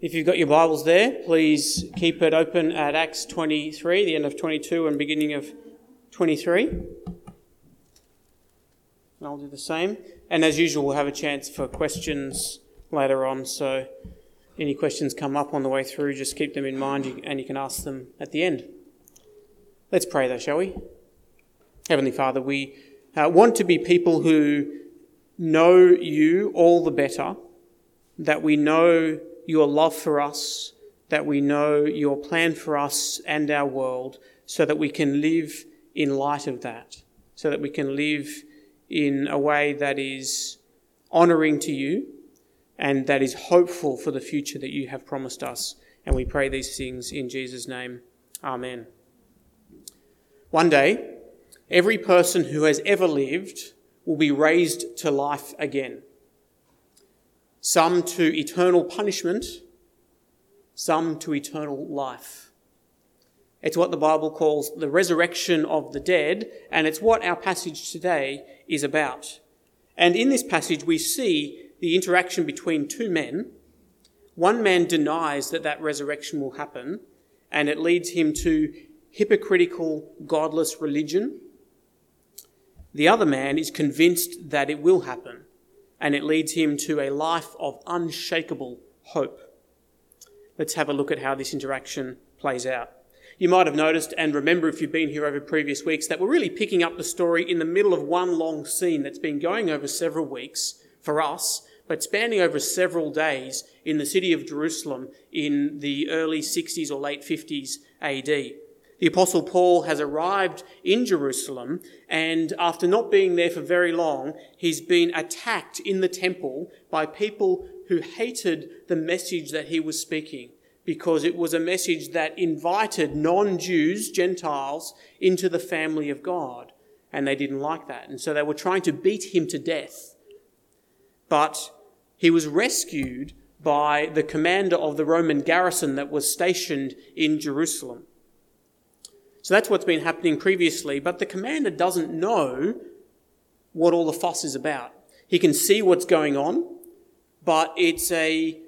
If you've got your Bibles there, please keep it open at Acts 23, the end of 22 and beginning of 23. And I'll do the same. And as usual, we'll have a chance for questions later on. So any questions come up on the way through, just keep them in mind and you can ask them at the end. Let's pray though, shall we? Heavenly Father, we uh, want to be people who know you all the better, that we know your love for us, that we know your plan for us and our world, so that we can live in light of that, so that we can live in a way that is honouring to you and that is hopeful for the future that you have promised us. And we pray these things in Jesus' name. Amen. One day, every person who has ever lived will be raised to life again some to eternal punishment, some to eternal life. It's what the Bible calls the resurrection of the dead, and it's what our passage today is about. And in this passage, we see the interaction between two men. One man denies that that resurrection will happen, and it leads him to hypocritical, godless religion. The other man is convinced that it will happen, and it leads him to a life of unshakable hope. Let's have a look at how this interaction plays out. You might have noticed and remember if you've been here over previous weeks that we're really picking up the story in the middle of one long scene that's been going over several weeks for us, but spanning over several days in the city of Jerusalem in the early 60s or late 50s AD. The Apostle Paul has arrived in Jerusalem, and after not being there for very long, he's been attacked in the temple by people who hated the message that he was speaking because it was a message that invited non Jews, Gentiles, into the family of God. And they didn't like that. And so they were trying to beat him to death. But he was rescued by the commander of the Roman garrison that was stationed in Jerusalem. So that's what's been happening previously, but the commander doesn't know what all the fuss is about. He can see what's going on, but it's a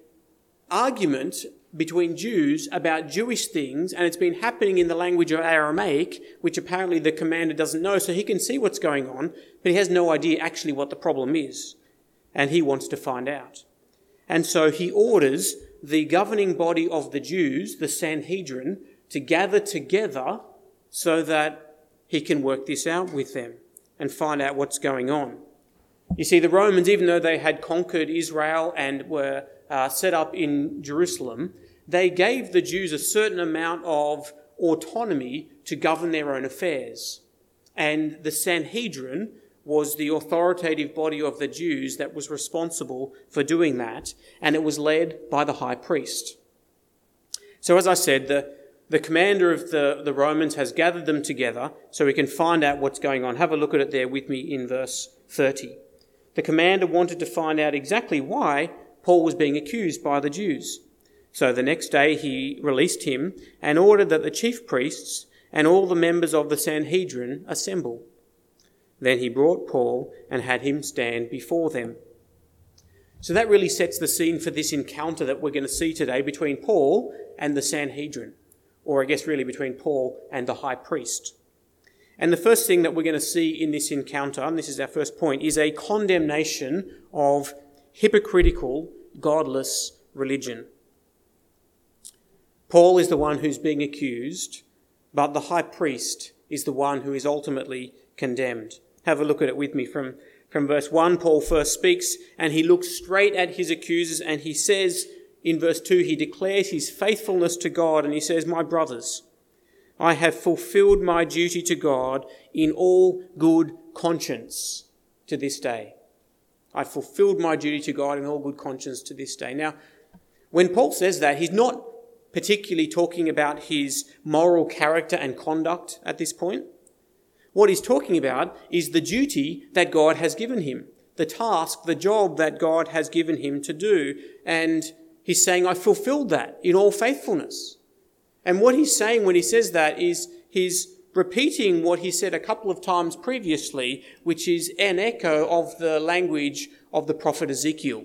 argument between Jews about Jewish things, and it's been happening in the language of Aramaic, which apparently the commander doesn't know, so he can see what's going on, but he has no idea actually what the problem is, and he wants to find out. And so he orders the governing body of the Jews, the Sanhedrin, to gather together so that he can work this out with them and find out what's going on. You see, the Romans, even though they had conquered Israel and were uh, set up in Jerusalem, they gave the Jews a certain amount of autonomy to govern their own affairs. And the Sanhedrin was the authoritative body of the Jews that was responsible for doing that, and it was led by the high priest. So, as I said, the, the commander of the, the Romans has gathered them together so we can find out what's going on. Have a look at it there with me in verse 30. The commander wanted to find out exactly why Paul was being accused by the Jews. So the next day he released him and ordered that the chief priests and all the members of the Sanhedrin assemble. Then he brought Paul and had him stand before them. So that really sets the scene for this encounter that we're going to see today between Paul and the Sanhedrin or I guess really between Paul and the high priest. And the first thing that we're going to see in this encounter, and this is our first point, is a condemnation of hypocritical, godless religion. Paul is the one who's being accused, but the high priest is the one who is ultimately condemned. Have a look at it with me from, from verse 1. Paul first speaks and he looks straight at his accusers and he says, in verse 2, he declares his faithfulness to God and he says, My brothers, I have fulfilled my duty to God in all good conscience to this day. I fulfilled my duty to God in all good conscience to this day. Now, when Paul says that, he's not particularly talking about his moral character and conduct at this point. What he's talking about is the duty that God has given him, the task, the job that God has given him to do. And He's saying, I fulfilled that in all faithfulness. And what he's saying when he says that is he's repeating what he said a couple of times previously, which is an echo of the language of the prophet Ezekiel.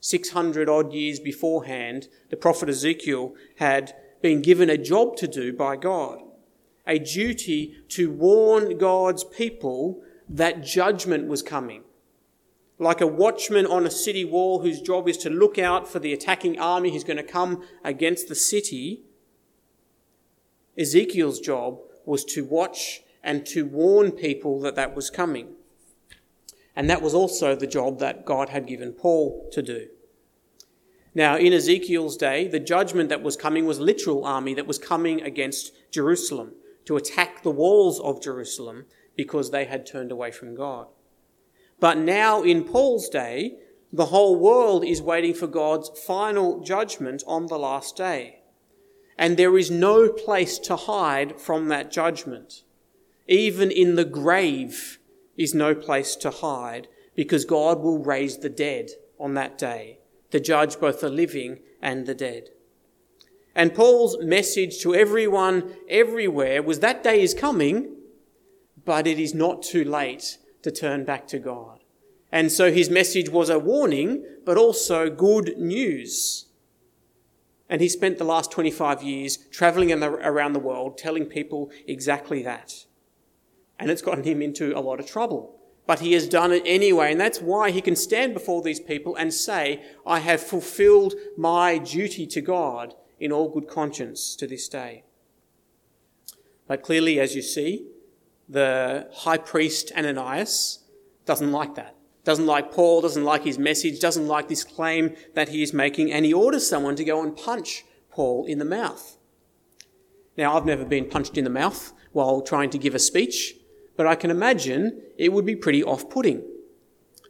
600 odd years beforehand, the prophet Ezekiel had been given a job to do by God, a duty to warn God's people that judgment was coming. Like a watchman on a city wall whose job is to look out for the attacking army who's going to come against the city, Ezekiel's job was to watch and to warn people that that was coming. And that was also the job that God had given Paul to do. Now, in Ezekiel's day, the judgment that was coming was literal army that was coming against Jerusalem to attack the walls of Jerusalem because they had turned away from God. But now, in Paul's day, the whole world is waiting for God's final judgment on the last day. And there is no place to hide from that judgment. Even in the grave is no place to hide because God will raise the dead on that day to judge both the living and the dead. And Paul's message to everyone everywhere was that day is coming, but it is not too late to turn back to God. And so his message was a warning, but also good news. And he spent the last 25 years traveling around the world telling people exactly that. And it's gotten him into a lot of trouble but he has done it anyway. And that's why he can stand before these people and say, I have fulfilled my duty to God in all good conscience to this day. But clearly, as you see, the high priest Ananias doesn't like that. Doesn't like Paul, doesn't like his message, doesn't like this claim that he is making, and he orders someone to go and punch Paul in the mouth. Now, I've never been punched in the mouth while trying to give a speech, but I can imagine it would be pretty off putting.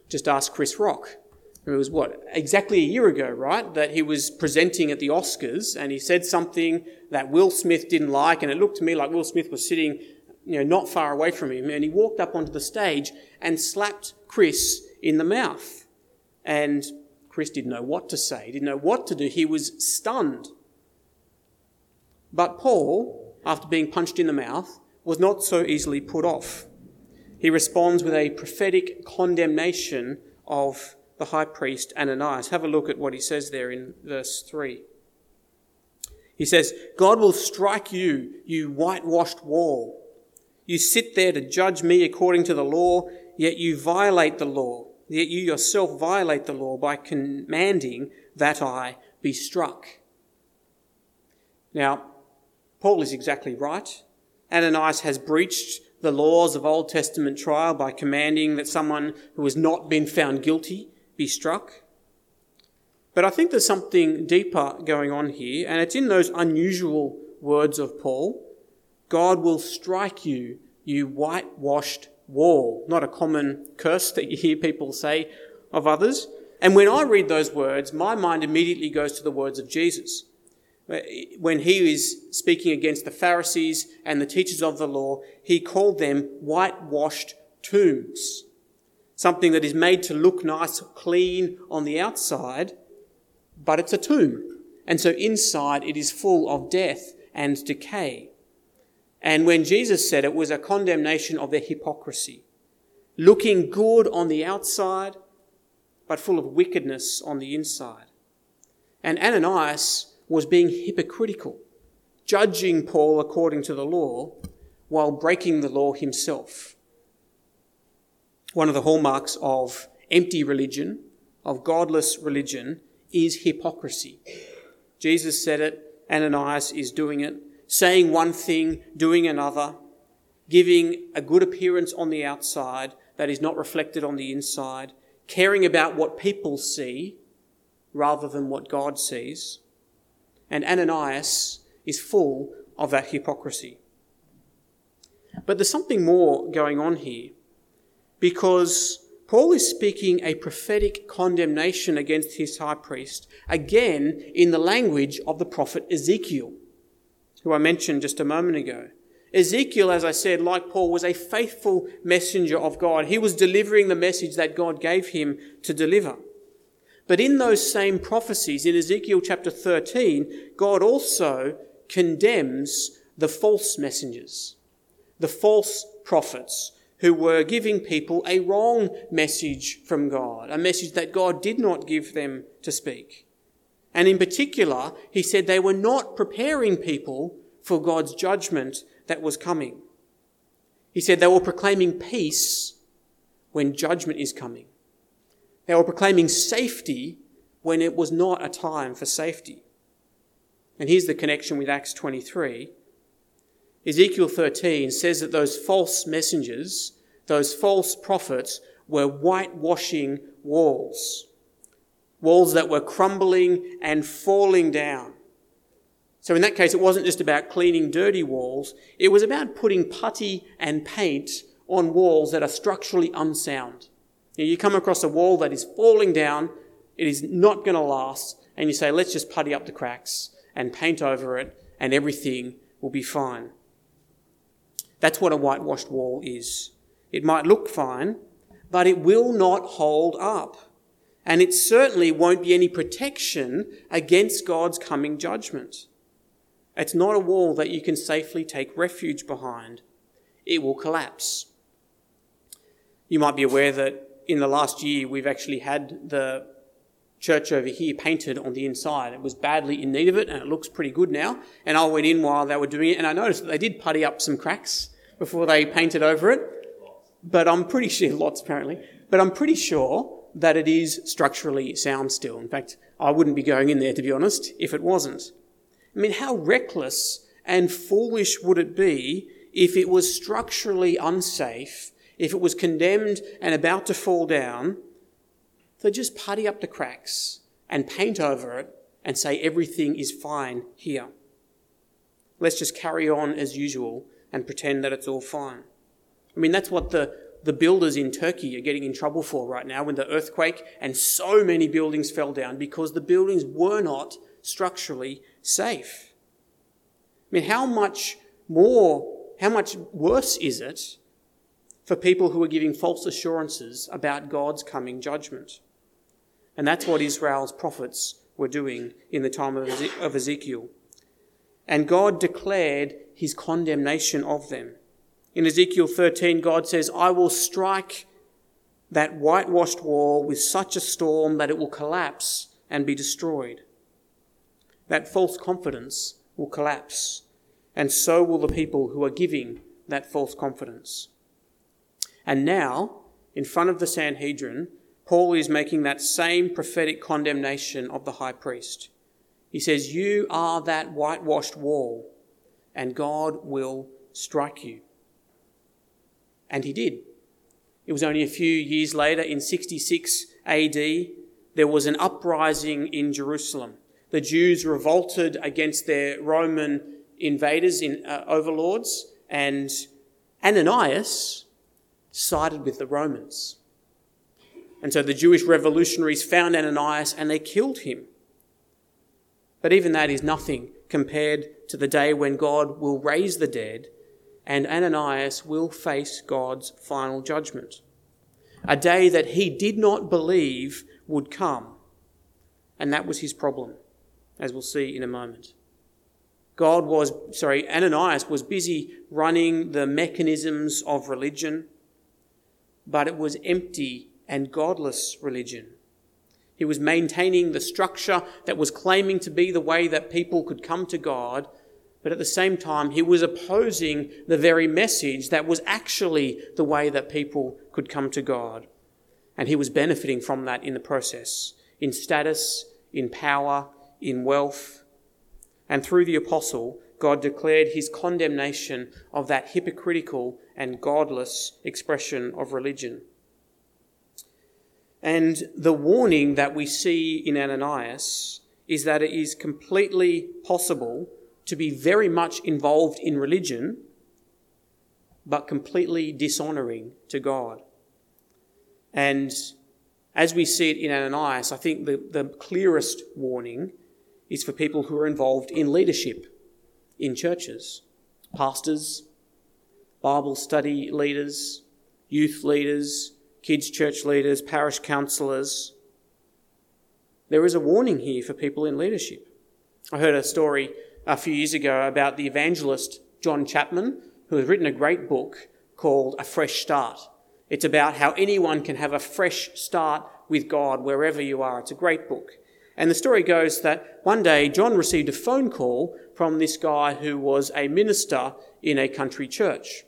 Just ask Chris Rock. It was what, exactly a year ago, right? That he was presenting at the Oscars and he said something that Will Smith didn't like, and it looked to me like Will Smith was sitting, you know, not far away from him. And he walked up onto the stage and slapped Chris in the mouth. And Chris didn't know what to say, didn't know what to do. He was stunned. But Paul, after being punched in the mouth, was not so easily put off. He responds with a prophetic condemnation of the high priest Ananias. Have a look at what he says there in verse 3. He says, God will strike you, you whitewashed wall. You sit there to judge me according to the law, yet you violate the law. Yet you yourself violate the law by commanding that I be struck. Now, Paul is exactly right. Ananias has breached the laws of Old Testament trial by commanding that someone who has not been found guilty be struck. But I think there's something deeper going on here, and it's in those unusual words of Paul God will strike you, you whitewashed wall. Not a common curse that you hear people say of others. And when I read those words, my mind immediately goes to the words of Jesus when he is speaking against the Pharisees and the teachers of the law, he called them whitewashed tombs. Something that is made to look nice, clean on the outside, but it's a tomb. And so inside it is full of death and decay. And when Jesus said it was a condemnation of their hypocrisy, looking good on the outside, but full of wickedness on the inside. And Ananias was being hypocritical, judging Paul according to the law while breaking the law himself. One of the hallmarks of empty religion, of godless religion, is hypocrisy. Jesus said it, Ananias is doing it, saying one thing, doing another, giving a good appearance on the outside that is not reflected on the inside, caring about what people see rather than what God sees and Ananias is full of that hypocrisy. But there's something more going on here because Paul is speaking a prophetic condemnation against his high priest, again in the language of the prophet Ezekiel, who I mentioned just a moment ago. Ezekiel, as I said, like Paul, was a faithful messenger of God. He was delivering the message that God gave him to deliver. But in those same prophecies, in Ezekiel chapter 13, God also condemns the false messengers, the false prophets who were giving people a wrong message from God, a message that God did not give them to speak. And in particular, he said they were not preparing people for God's judgment that was coming. He said they were proclaiming peace when judgment is coming. They were proclaiming safety when it was not a time for safety. And here's the connection with Acts 23. Ezekiel 13 says that those false messengers, those false prophets, were whitewashing walls. Walls that were crumbling and falling down. So in that case, it wasn't just about cleaning dirty walls, it was about putting putty and paint on walls that are structurally unsound. You, know, you come across a wall that is falling down, it is not going to last, and you say, let's just putty up the cracks and paint over it, and everything will be fine. That's what a whitewashed wall is. It might look fine, but it will not hold up. And it certainly won't be any protection against God's coming judgment. It's not a wall that you can safely take refuge behind. It will collapse. You might be aware that in the last year we've actually had the church over here painted on the inside. It was badly in need of it and it looks pretty good now. And I went in while they were doing it and I noticed that they did putty up some cracks before they painted over it. But I'm pretty sure, lots apparently, but I'm pretty sure that it is structurally sound still. In fact, I wouldn't be going in there to be honest if it wasn't. I mean, how reckless and foolish would it be if it was structurally unsafe, if it was condemned and about to fall down, to just putty up the cracks and paint over it and say everything is fine here. Let's just carry on as usual and pretend that it's all fine. I mean, that's what the, the builders in Turkey are getting in trouble for right now when the earthquake and so many buildings fell down because the buildings were not structurally safe. I mean, how much more, how much worse is it for people who are giving false assurances about God's coming judgment? And that's what Israel's prophets were doing in the time of Ezekiel. And God declared his condemnation of them. In Ezekiel 13, God says, I will strike that whitewashed wall with such a storm that it will collapse and be destroyed that false confidence will collapse, and so will the people who are giving that false confidence. And now, in front of the Sanhedrin, Paul is making that same prophetic condemnation of the high priest. He says, You are that whitewashed wall, and God will strike you. And he did. It was only a few years later, in 66 AD, there was an uprising in Jerusalem the Jews revolted against their Roman invaders, in, uh, overlords, and Ananias sided with the Romans. And so the Jewish revolutionaries found Ananias and they killed him. But even that is nothing compared to the day when God will raise the dead and Ananias will face God's final judgment. A day that he did not believe would come. And that was his problem as we'll see in a moment. God was, sorry, Ananias was busy running the mechanisms of religion, but it was empty and godless religion. He was maintaining the structure that was claiming to be the way that people could come to God, but at the same time, he was opposing the very message that was actually the way that people could come to God. And he was benefiting from that in the process, in status, in power, in wealth. And through the apostle, God declared his condemnation of that hypocritical and godless expression of religion. And the warning that we see in Ananias is that it is completely possible to be very much involved in religion, but completely dishonoring to God. And as we see it in Ananias, I think the, the clearest warning is for people who are involved in leadership in churches pastors, Bible study leaders, youth leaders, kids' church leaders, parish councillors. There is a warning here for people in leadership. I heard a story a few years ago about the evangelist John Chapman, who has written a great book called A Fresh Start. It's about how anyone can have a fresh start with God wherever you are. It's a great book. And the story goes that one day John received a phone call from this guy who was a minister in a country church.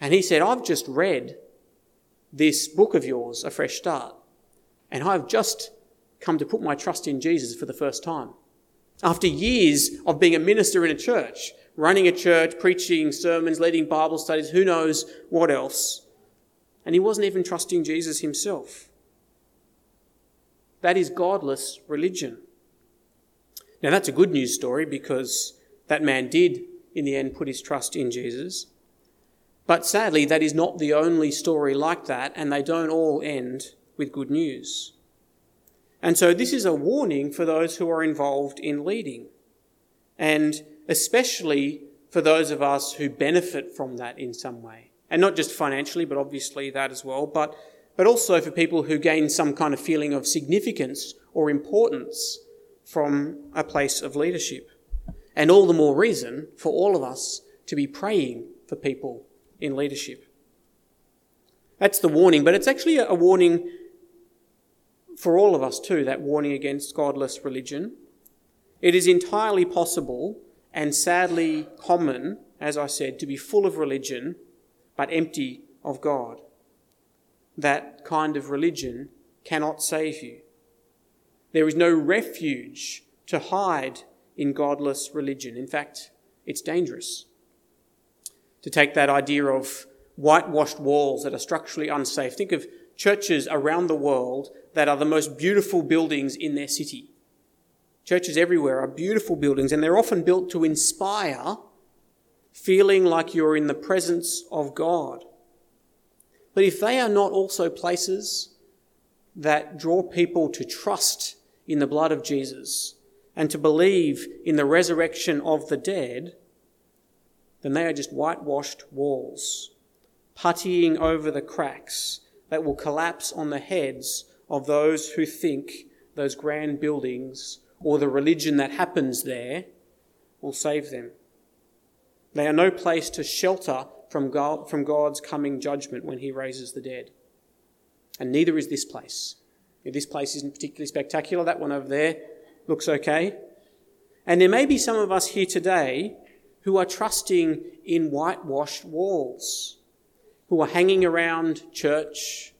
And he said, I've just read this book of yours, A Fresh Start, and I've just come to put my trust in Jesus for the first time. After years of being a minister in a church, running a church, preaching sermons, leading Bible studies, who knows what else. And he wasn't even trusting Jesus himself. That is godless religion. Now, that's a good news story because that man did, in the end, put his trust in Jesus. But sadly, that is not the only story like that, and they don't all end with good news. And so, this is a warning for those who are involved in leading, and especially for those of us who benefit from that in some way. And not just financially, but obviously that as well, but, but also for people who gain some kind of feeling of significance or importance from a place of leadership. And all the more reason for all of us to be praying for people in leadership. That's the warning, but it's actually a warning for all of us too, that warning against godless religion. It is entirely possible and sadly common, as I said, to be full of religion but empty of God. That kind of religion cannot save you. There is no refuge to hide in godless religion. In fact, it's dangerous to take that idea of whitewashed walls that are structurally unsafe. Think of churches around the world that are the most beautiful buildings in their city. Churches everywhere are beautiful buildings, and they're often built to inspire feeling like you're in the presence of God. But if they are not also places that draw people to trust in the blood of Jesus and to believe in the resurrection of the dead, then they are just whitewashed walls, puttying over the cracks that will collapse on the heads of those who think those grand buildings or the religion that happens there will save them. They are no place to shelter from, God, from God's coming judgment when He raises the dead. And neither is this place. This place isn't particularly spectacular. That one over there looks okay. And there may be some of us here today who are trusting in whitewashed walls, who are hanging around church,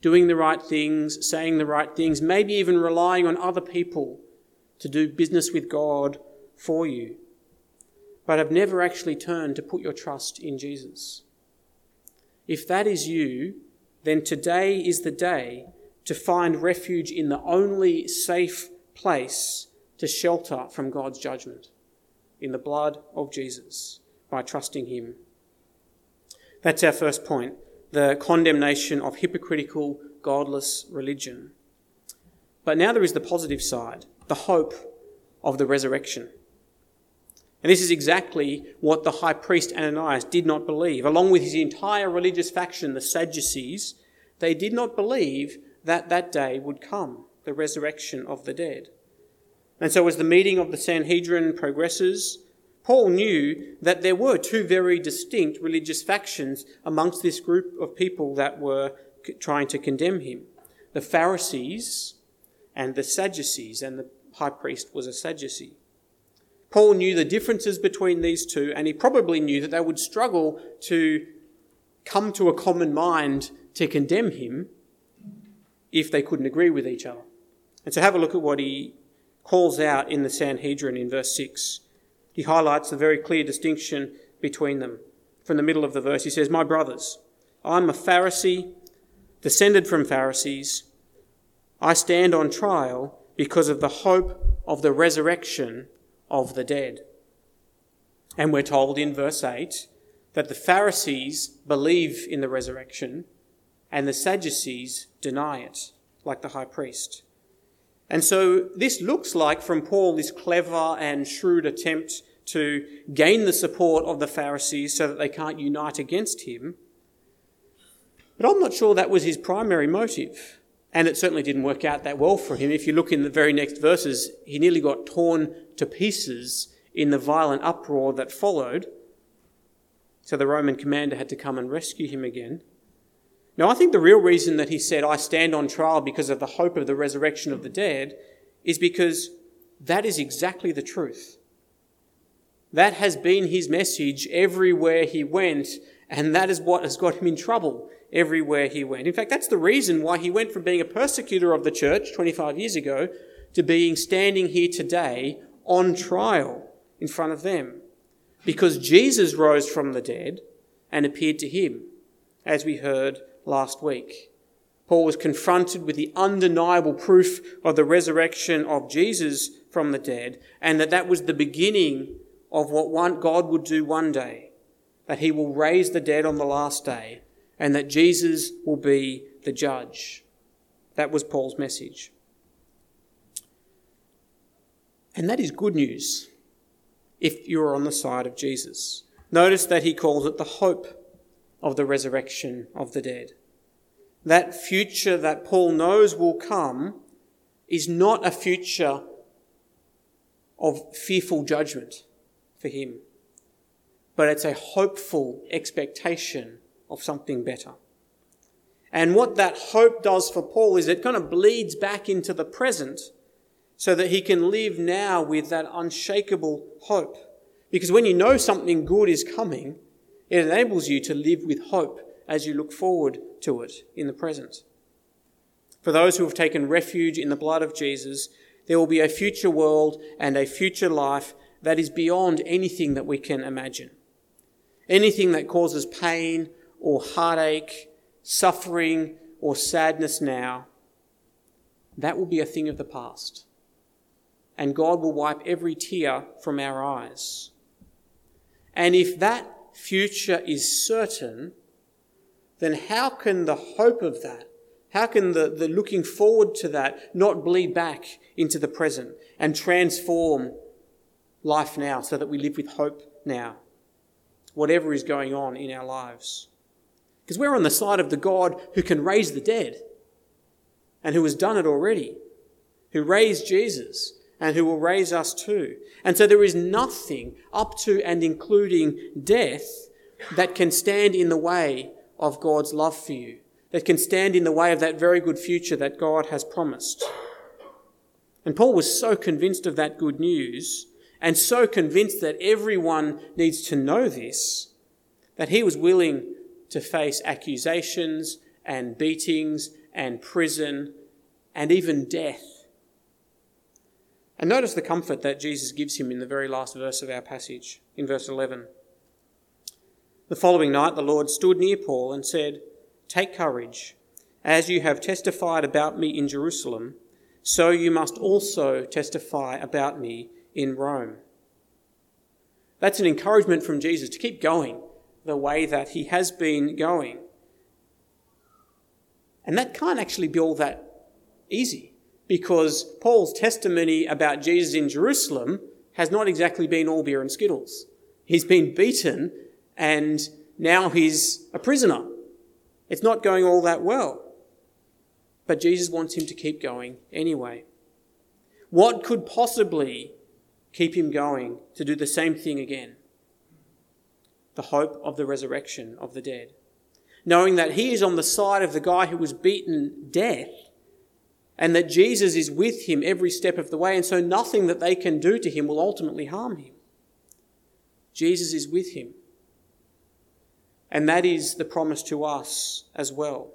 doing the right things, saying the right things, maybe even relying on other people to do business with God for you, but have never actually turned to put your trust in Jesus. If that is you, then today is the day to find refuge in the only safe place to shelter from God's judgment in the blood of Jesus by trusting Him. That's our first point the condemnation of hypocritical, godless religion. But now there is the positive side, the hope of the resurrection. And this is exactly what the high priest Ananias did not believe. Along with his entire religious faction, the Sadducees, they did not believe that that day would come, the resurrection of the dead. And so, as the meeting of the Sanhedrin progresses, Paul knew that there were two very distinct religious factions amongst this group of people that were trying to condemn him the Pharisees and the Sadducees, and the high priest was a Sadducee. Paul knew the differences between these two, and he probably knew that they would struggle to come to a common mind to condemn him if they couldn't agree with each other. And so have a look at what he calls out in the Sanhedrin in verse 6. He highlights the very clear distinction between them. From the middle of the verse, he says, My brothers, I'm a Pharisee, descended from Pharisees. I stand on trial because of the hope of the resurrection of the dead. And we're told in verse 8 that the Pharisees believe in the resurrection and the Sadducees deny it, like the high priest. And so this looks like from Paul this clever and shrewd attempt to gain the support of the Pharisees so that they can't unite against him. But I'm not sure that was his primary motive. And it certainly didn't work out that well for him. If you look in the very next verses, he nearly got torn to pieces in the violent uproar that followed. So the Roman commander had to come and rescue him again. Now, I think the real reason that he said, I stand on trial because of the hope of the resurrection of the dead, is because that is exactly the truth. That has been his message everywhere he went, and that is what has got him in trouble everywhere he went. In fact, that's the reason why he went from being a persecutor of the church 25 years ago to being standing here today on trial in front of them. Because Jesus rose from the dead and appeared to him, as we heard last week. Paul was confronted with the undeniable proof of the resurrection of Jesus from the dead, and that that was the beginning of what one, God would do one day, that he will raise the dead on the last day, and that Jesus will be the judge. That was Paul's message. And that is good news if you're on the side of Jesus. Notice that he calls it the hope of the resurrection of the dead. That future that Paul knows will come is not a future of fearful judgment for him, but it's a hopeful expectation of something better. And what that hope does for Paul is it kind of bleeds back into the present so that he can live now with that unshakable hope. Because when you know something good is coming, it enables you to live with hope as you look forward to it in the present. For those who have taken refuge in the blood of Jesus, there will be a future world and a future life that is beyond anything that we can imagine. Anything that causes pain or heartache, suffering or sadness now, that will be a thing of the past. And God will wipe every tear from our eyes. And if that future is certain, then how can the hope of that, how can the, the looking forward to that not bleed back into the present and transform life now so that we live with hope now, whatever is going on in our lives? Because we're on the side of the God who can raise the dead and who has done it already, who raised Jesus and who will raise us too. And so there is nothing up to and including death that can stand in the way of God's love for you, that can stand in the way of that very good future that God has promised. And Paul was so convinced of that good news and so convinced that everyone needs to know this that he was willing to face accusations and beatings and prison and even death. And notice the comfort that Jesus gives him in the very last verse of our passage, in verse 11. The following night, the Lord stood near Paul and said, Take courage. As you have testified about me in Jerusalem, so you must also testify about me in Rome. That's an encouragement from Jesus to keep going the way that he has been going. And that can't actually be all that easy because Paul's testimony about Jesus in Jerusalem has not exactly been all beer and skittles. He's been beaten and now he's a prisoner. It's not going all that well. But Jesus wants him to keep going anyway. What could possibly keep him going to do the same thing again? The hope of the resurrection of the dead. Knowing that he is on the side of the guy who was beaten death and that Jesus is with him every step of the way, and so nothing that they can do to him will ultimately harm him. Jesus is with him. And that is the promise to us as well.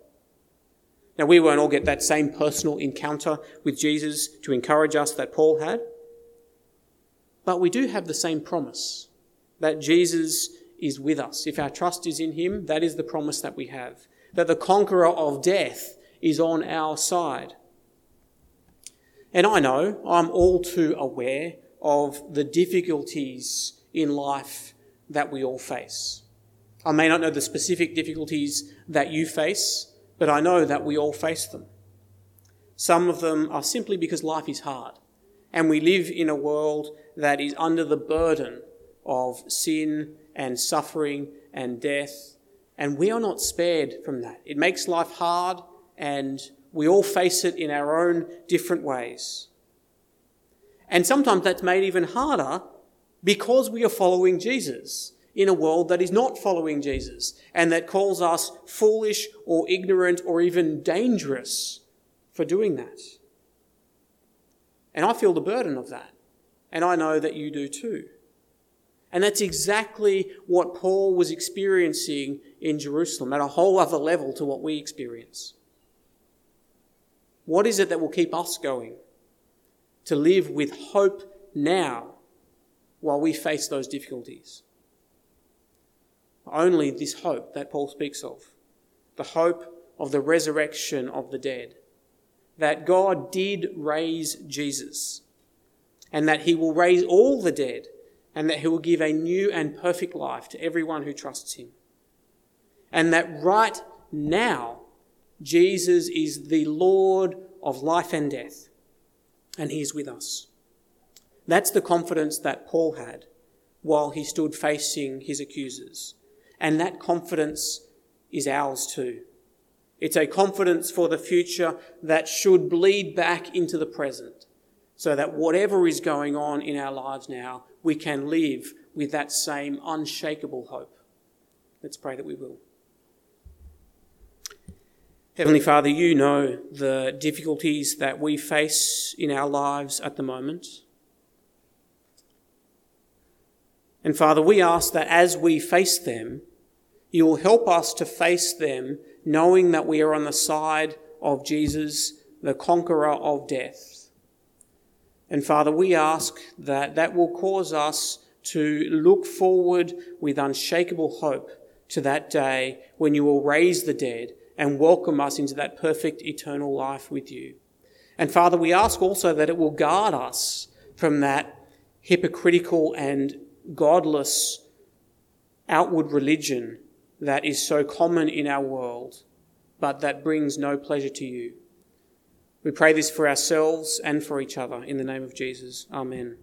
Now, we won't all get that same personal encounter with Jesus to encourage us that Paul had, but we do have the same promise that Jesus is with us. If our trust is in him, that is the promise that we have. That the conqueror of death is on our side. And I know I'm all too aware of the difficulties in life that we all face. I may not know the specific difficulties that you face, but I know that we all face them. Some of them are simply because life is hard, and we live in a world that is under the burden of sin and suffering and death, and we are not spared from that. It makes life hard, and we all face it in our own different ways. And sometimes that's made even harder because we are following Jesus. in a world that is not following Jesus and that calls us foolish or ignorant or even dangerous for doing that. And I feel the burden of that. And I know that you do too. And that's exactly what Paul was experiencing in Jerusalem at a whole other level to what we experience. What is it that will keep us going? To live with hope now while we face those difficulties. Only this hope that Paul speaks of the hope of the resurrection of the dead. That God did raise Jesus, and that he will raise all the dead, and that he will give a new and perfect life to everyone who trusts him. And that right now, Jesus is the Lord of life and death, and he is with us. That's the confidence that Paul had while he stood facing his accusers. And that confidence is ours too. It's a confidence for the future that should bleed back into the present so that whatever is going on in our lives now, we can live with that same unshakable hope. Let's pray that we will. Heavenly Father, you know the difficulties that we face in our lives at the moment. And Father, we ask that as we face them, you will help us to face them knowing that we are on the side of Jesus, the conqueror of death. And Father, we ask that that will cause us to look forward with unshakable hope to that day when you will raise the dead and welcome us into that perfect eternal life with you. And Father, we ask also that it will guard us from that hypocritical and godless outward religion that is so common in our world, but that brings no pleasure to you. We pray this for ourselves and for each other in the name of Jesus. Amen.